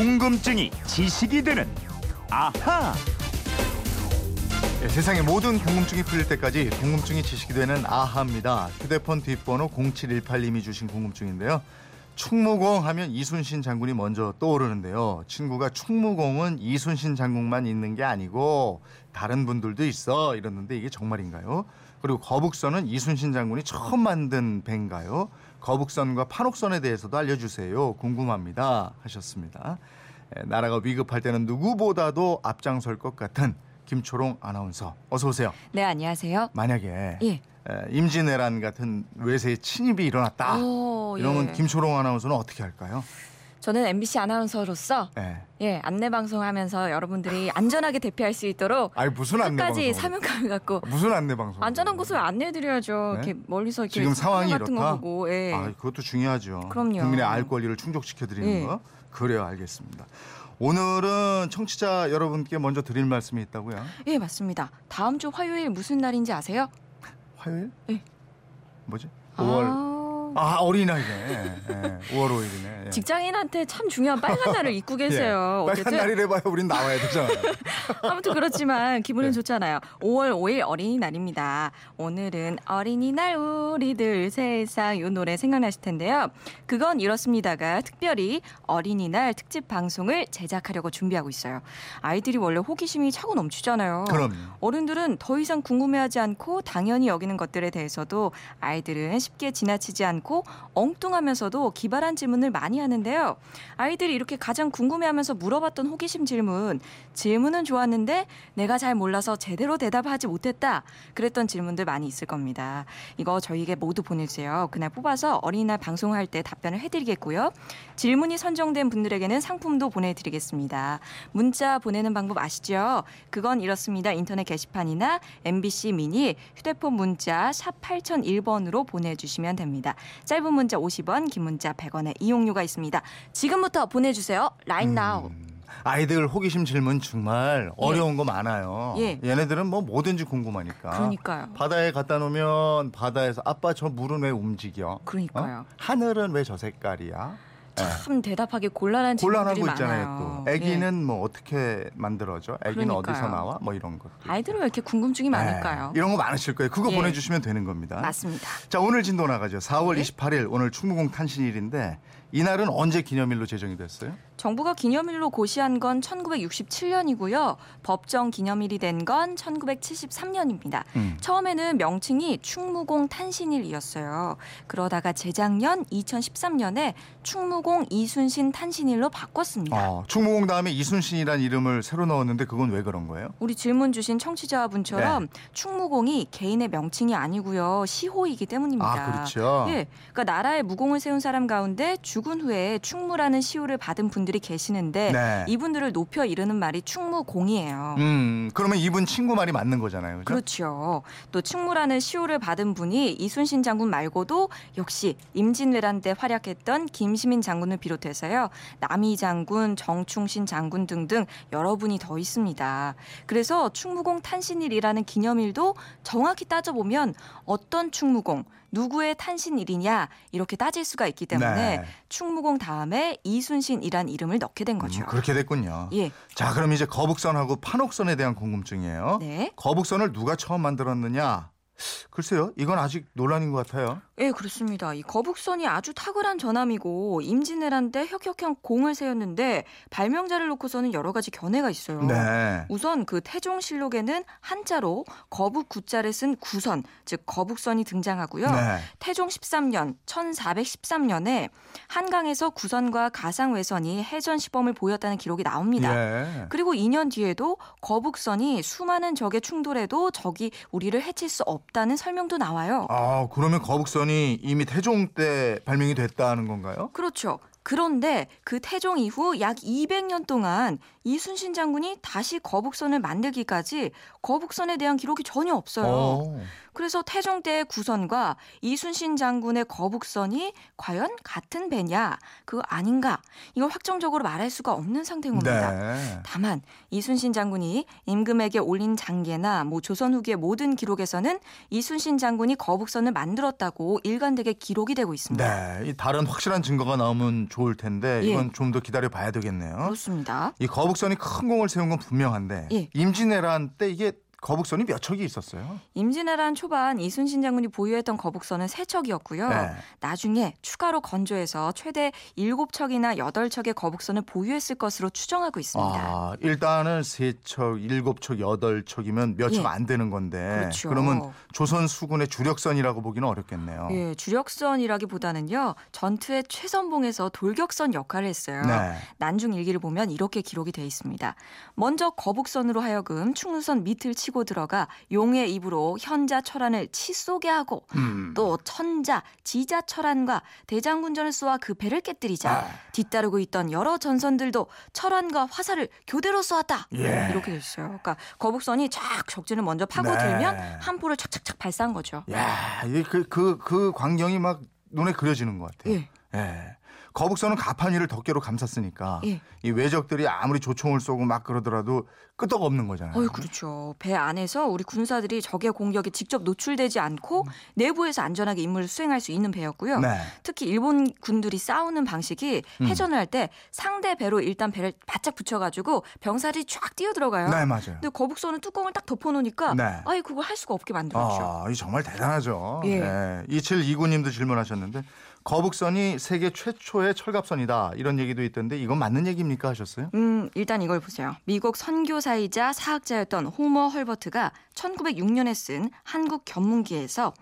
궁금증이 지식이 되는 아하. 예, 세상의 모든 궁금증이 풀릴 때까지 궁금증이 지식이 되는 아하입니다. 휴대폰 뒷번호 0718님이 주신 궁금증인데요. 충무공 하면 이순신 장군이 먼저 떠오르는데요. 친구가 충무공은 이순신 장군만 있는 게 아니고 다른 분들도 있어 이러는데 이게 정말인가요? 그리고 거북선은 이순신 장군이 처음 만든 배인가요? 거북선과 판옥선에 대해서도 알려주세요. 궁금합니다. 하셨습니다. 에, 나라가 위급할 때는 누구보다도 앞장설 것 같은 김초롱 아나운서 어서 오세요. 네, 안녕하세요. 만약에 예. 에, 임진왜란 같은 외세의 침입이 일어났다. 오, 이러면 예. 김초롱 아나운서는 어떻게 할까요? 저는 MBC 아나운서로서 예. 예, 안내 방송하면서 여러분들이 안전하게 대피할 수 있도록 아니 무슨 안내 끝까지 방송? 사명감을 갖고 무슨 안내 방송? 안전한 곳을 안내해 드려야죠. 네? 이렇게 멀리서 이렇게 지금 상황이 같은 이렇다? 거 보고 예. 아, 그것도 중요하죠. 그럼요. 국민의 알 권리를 충족시켜 드리는 예. 거. 그래요, 알겠습니다. 오늘은 청취자 여러분께 먼저 드릴 말씀이 있다고요. 예, 맞습니다. 다음 주 화요일 무슨 날인지 아세요? 화요일? 예. 뭐지? 5월. 아, 아, 어린이날이네. 예, 5월 5일이네. 예. 직장인한테 참 중요한 빨간 날을 잊고 계세요. 예, 빨간 날이래 봐야 우린 나와야 되잖아요. 아무튼 그렇지만 기분은 네. 좋잖아요. 5월 5일 어린이날입니다. 오늘은 어린이날 우리들 세상 이 노래 생각나실 텐데요. 그건 이렇습니다가 특별히 어린이날 특집 방송을 제작하려고 준비하고 있어요. 아이들이 원래 호기심이 차고 넘치잖아요. 그럼요. 어른들은 더 이상 궁금해하지 않고 당연히 여기는 것들에 대해서도 아이들은 쉽게 지나치지 않고 엉뚱하면서도 기발한 질문을 많이 하는데요. 아이들이 이렇게 가장 궁금해하면서 물어봤던 호기심 질문, 질문은 좋았는데 내가 잘 몰라서 제대로 대답하지 못했다. 그랬던 질문들 많이 있을 겁니다. 이거 저희에게 모두 보내주세요. 그날 뽑아서 어린이날 방송할 때 답변을 해드리겠고요. 질문이 선정된 분들에게는 상품도 보내드리겠습니다. 문자 보내는 방법 아시죠? 그건 이렇습니다. 인터넷 게시판이나 MBC 미니 휴대폰 문자 샵 8001번으로 보내주시면 됩니다. 짧은 문자 50원, 긴 문자 100원의 이용료가 있습니다. 지금부터 보내주세요. Right now. 음, 아이들 호기심 질문 정말 어려운 거 많아요. 예. 얘네들은 뭐 뭐든지 궁금하니까. 그러니까요. 바다에 갖다 놓으면 바다에서 아빠 저 물은 왜 움직여? 그러니까요. 어? 하늘은 왜 저 색깔이야? 예. 참 대답하기 곤란한 곤란한 질문들이 거 있잖아요. 많아요. 또 애기는 예. 뭐 어떻게 만들어져? 애기는 그러니까요. 어디서 나와? 뭐 이런 것. 아이들은 왜 이렇게 궁금증이 많을까요? 이런 거 많으실 거예요. 그거 예. 보내주시면 되는 겁니다. 맞습니다. 자 오늘 진도 나가죠. 4월 네. 28일 오늘 충무공 탄신일인데 이날은 언제 기념일로 제정이 됐어요? 정부가 기념일로 고시한 건 1967년이고요. 법정 기념일이 된 건 1973년입니다. 음. 처음에는 명칭이 충무공 탄신일이었어요. 그러다가 재작년 2013년에 충무공 이순신 탄신일로 바꿨습니다. 어, 충무공 다음에 이순신이란 이름을 새로 넣었는데 그건 왜 그런 거예요? 우리 질문 주신 청취자분처럼 네. 충무공이 개인의 명칭이 아니고요. 시호이기 때문입니다. 아 그렇죠. 예, 그러니까 나라에 무공을 세운 사람 가운데 죽은 후에 충무라는 시호를 받은 분들이 계시는데 네. 이분들을 높여 이르는 말이 충무공이에요. 음 그러면 이분 친구 말이 맞는 거잖아요. 그죠? 그렇죠. 또 충무라는 시호를 받은 분이 이순신 장군 말고도 역시 임진왜란 때 활약했던 김시민 장군을 비롯해서요. 남이 장군, 정충신 장군 등등 여러 분이 더 있습니다. 그래서 충무공 탄신일이라는 기념일도 정확히 따져보면 어떤 충무공, 누구의 탄신일이냐 이렇게 따질 수가 있기 때문에 네. 충무공 다음에 이순신이란 이름을 넣게 된 거죠. 음, 그렇게 됐군요. 예. 자 그럼 이제 거북선하고 판옥선에 대한 궁금증이에요. 네. 거북선을 누가 처음 만들었느냐? 글쎄요, 이건 아직 논란인 것 같아요. 예, 그렇습니다. 이 거북선이 아주 탁월한 전함이고 임진왜란 때 혁혁한 공을 세웠는데 발명자를 놓고서는 여러 가지 견해가 있어요. 네. 우선 그 태종실록에는 한자로 거북 구자를 쓴 구선, 즉 거북선이 등장하고요. 네. 태종 13년 1413년에 한강에서 구선과 가상외선이 해전 시범을 보였다는 기록이 나옵니다. 예. 그리고 2년 뒤에도 거북선이 수많은 적의 충돌에도 적이 우리를 해칠 수 없다 는 설명도 나와요. 아 그러면 거북선이 이미 태종 때 발명이 됐다는 건가요? 그렇죠. 그런데 그 태종 이후 약 200년 동안 이순신 장군이 다시 거북선을 만들기까지 거북선에 대한 기록이 전혀 없어요. 어. 그래서 태종대의 구선과 이순신 장군의 거북선이 과연 같은 배냐? 그거 아닌가? 이걸 확정적으로 말할 수가 없는 상태인 겁니다. 네. 다만 이순신 장군이 임금에게 올린 장계나 뭐 조선 후기의 모든 기록에서는 이순신 장군이 거북선을 만들었다고 일관되게 기록이 되고 있습니다. 네. 이 다른 확실한 증거가 나오면 좋을 텐데 예. 이건 좀더 기다려 봐야 되겠네요. 그렇습니다. 이 거북선이 큰 공을 세운 건 분명한데 예. 임진왜란 때 이게 거북선이 몇 척이 있었어요? 임진왜란 초반 이순신 장군이 보유했던 거북선은 세척이었고요 네. 나중에 추가로 건조해서 최대 7척이나 8척의 거북선을 보유했을 것으로 추정하고 있습니다. 아, 일단은 세 척, 일곱 척, 여덟 척이면 몇척 예. 안 되는 건데 그렇죠. 그러면 조선 수군의 주력선이라고 보기는 어렵겠네요. 예, 주력선이라기보다는요. 전투의 최선봉에서 돌격선 역할을 했어요. 네. 난중 일기를 보면 이렇게 기록이 돼 있습니다. 먼저 거북선으로 하여금 충루선 밑을 치고 들어가 용의 입으로 현자 철안을 치 쏘게 하고 음. 또 천자, 지자 철안과 대장군전을 쏘아 그 배를 깨뜨리자 아. 뒤따르고 있던 여러 전선들도 철안과 화살을 교대로 쏘았다. 예. 이렇게 됐어요. 그러니까 거북선이 쫙 적진을 먼저 파고들면 네. 한 포를 착착착 발사한 거죠. 야, 이그 그 그 광경이 막 눈에 그려지는 것 같아요. 예. 예. 거북선은 가판 위를 덮개로 감쌌으니까 예. 이 외적들이 아무리 조총을 쏘고 막 그러더라도 끄떡 없는 거잖아요. 어유 그렇죠. 배 안에서 우리 군사들이 적의 공격에 직접 노출되지 않고 내부에서 안전하게 임무를 수행할 수 있는 배였고요. 네. 특히 일본 군들이 싸우는 방식이 음. 해전을 할 때 상대 배로 일단 배를 바짝 붙여가지고 병사들이 쫙 뛰어 들어가요. 네, 맞아요. 근데 거북선은 뚜껑을 딱 덮어놓으니까 네. 아예 그걸 할 수가 없게 만들었죠. 아, 이 정말 대단하죠. 예. 예. 2729님도 질문하셨는데 거북선이 세계 최초의 철갑선이다 이런 얘기도 있던데 이건 맞는 얘기입니까 하셨어요? 음, 일단 이걸 보세요. 미국 선교사이자 사학자였던 호머 헐버트가 1906년에 쓴 한국 견문기에서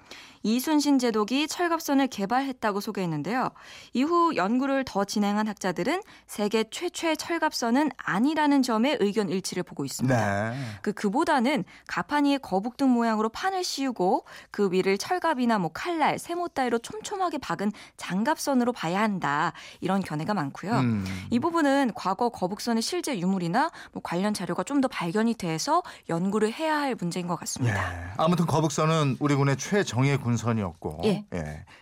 이순신 제독이 철갑선을 개발했다고 소개했는데요. 이후 연구를 더 진행한 학자들은 세계 최초의 철갑선은 아니라는 점에 의견 일치를 보고 있습니다. 네. 그 그보다는 가판 위에 거북 등 모양으로 판을 씌우고 그 위를 철갑이나 뭐 칼날, 세모 따위로 촘촘하게 박은 장갑선으로 봐야 한다. 이런 견해가 많고요. 음. 이 부분은 과거 거북선의 실제 유물이나 뭐 관련 자료가 좀 더 발견이 돼서 연구를 해야 할 문제인 것 예. 같습니다. 아무튼 거북선은 우리 군의 최정예 군선이었고 예.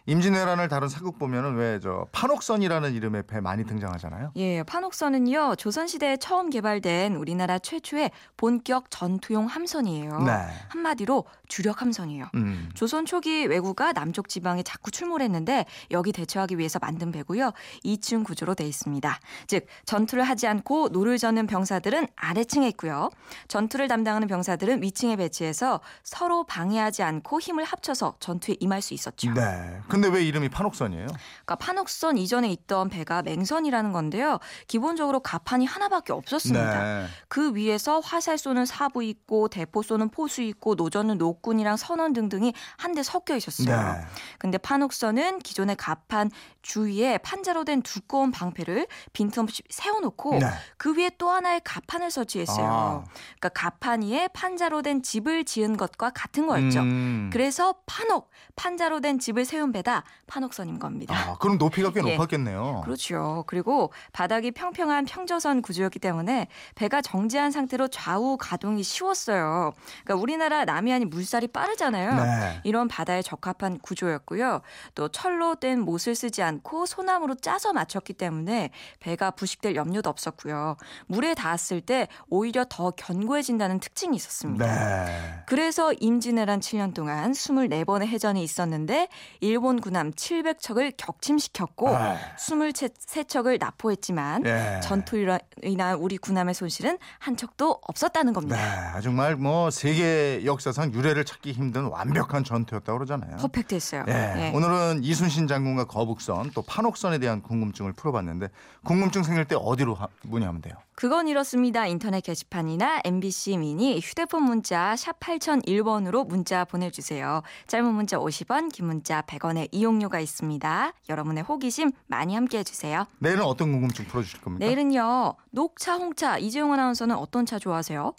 임진왜란을 다룬 사극 보면은 왜 저 판옥선이라는 이름의 배 많이 등장하잖아요. 예, 판옥선은요 조선 시대에 처음 개발된 우리나라 최초의 본격 전투용 함선이에요. 네. 한마디로 주력 함선이에요. 음. 조선 초기 왜구가 남쪽 지방에 자꾸 출몰했는데 여기 대처하기 위해서 만든 배고요. 2층 구조로 돼 있습니다. 즉 전투를 하지 않고 노를 저는 병사들은 아래층에 있고요. 전투를 담당하는 병사들은 위층에 배치해서 서로 방해하지 않고 힘을 합쳐서 전투에 임할 수 있었죠. 네. 근데 왜 이름이 판옥선이에요? 그러니까 판옥선 이전에 있던 배가 맹선이라는 건데요. 기본적으로 가판이 하나밖에 없었습니다. 네. 그 위에서 화살 쏘는 사부 있고 대포 쏘는 포수 있고 노저는 노군이랑 선원 등등이 한데 섞여 있었어요. 네. 근데 판옥선은 기존의 가판 주위에 판자로 된 두꺼운 방패를 빈틈없이 세워놓고 네. 그 위에 또 하나의 가판을 설치했어요. 아. 그러니까 가판 위에 판자로 된 집을 지은 것과 같은 거였죠. 음. 그래서 판옥, 판자로 된 집을 세운 배다 판옥선인 겁니다. 아, 그럼 높이가 꽤 예. 높았겠네요. 그렇죠. 그리고 바닥이 평평한 평저선 구조였기 때문에 배가 정지한 상태로 좌우 가동이 쉬웠어요. 그러니까 우리나라 남해안이 물살이 빠르잖아요. 네. 이런 바다에 적합한 구조였고요. 또 철로 된 못을 쓰지 않고 소나무로 짜서 맞췄기 때문에 배가 부식될 염려도 없었고요. 물에 닿았을 때 오히려 더 견고해진다는 특징이 있었습니다. 네. 그래서 임진왜란 7년 동안 24번의 해전이 있었는데 일본 군함 700척을 격침시켰고 아. 23척을 납포했지만 예. 전투로 인한 우리 군함의 손실은 한 척도 없었다는 네, 겁니다. 정말 뭐 세계 역사상 유례를 찾기 힘든 완벽한 전투였다고 그러잖아요. 퍼펙트했어요. 예, 예. 오늘은 이순신 장군과 거북선 또 판옥선에 대한 궁금증을 풀어봤는데 궁금증 생길 때 어디로 하- 문의하면 돼요? 그건 이렇습니다. 인터넷 게시판이나 MBC 미니 휴대폰 문자 샵 8001번으로 문자 보내주세요. 짧은 문자 50원, 긴 문자 100원의 이용료가 있습니다. 여러분의 호기심 많이 함께 해주세요. 내일은 어떤 궁금증 풀어주실 겁니까? 내일은요. 녹차, 홍차. 이재용 아나운서는 어떤 차 좋아하세요?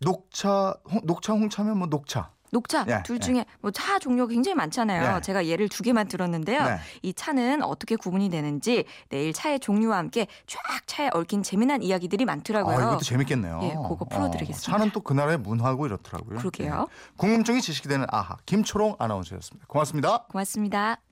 녹차, 홍, 녹차 홍차면 뭐 녹차. 녹차 예, 둘 예. 중에 뭐차 종류가 굉장히 많잖아요. 네. 제가 예를 두 개만 들었는데요. 네. 이 차는 어떻게 구분이 되는지 내일 차의 종류와 함께 쫙 차에 얽힌 재미난 이야기들이 많더라고요. 아, 이것도 재밌겠네요. 예, 그거 풀어드리겠습니다. 차는 또 그 나라의 문화고 이렇더라고요. 그러게요. 예. 궁금증이 지식이 되는 아하 김초롱 아나운서였습니다. 고맙습니다. 고맙습니다.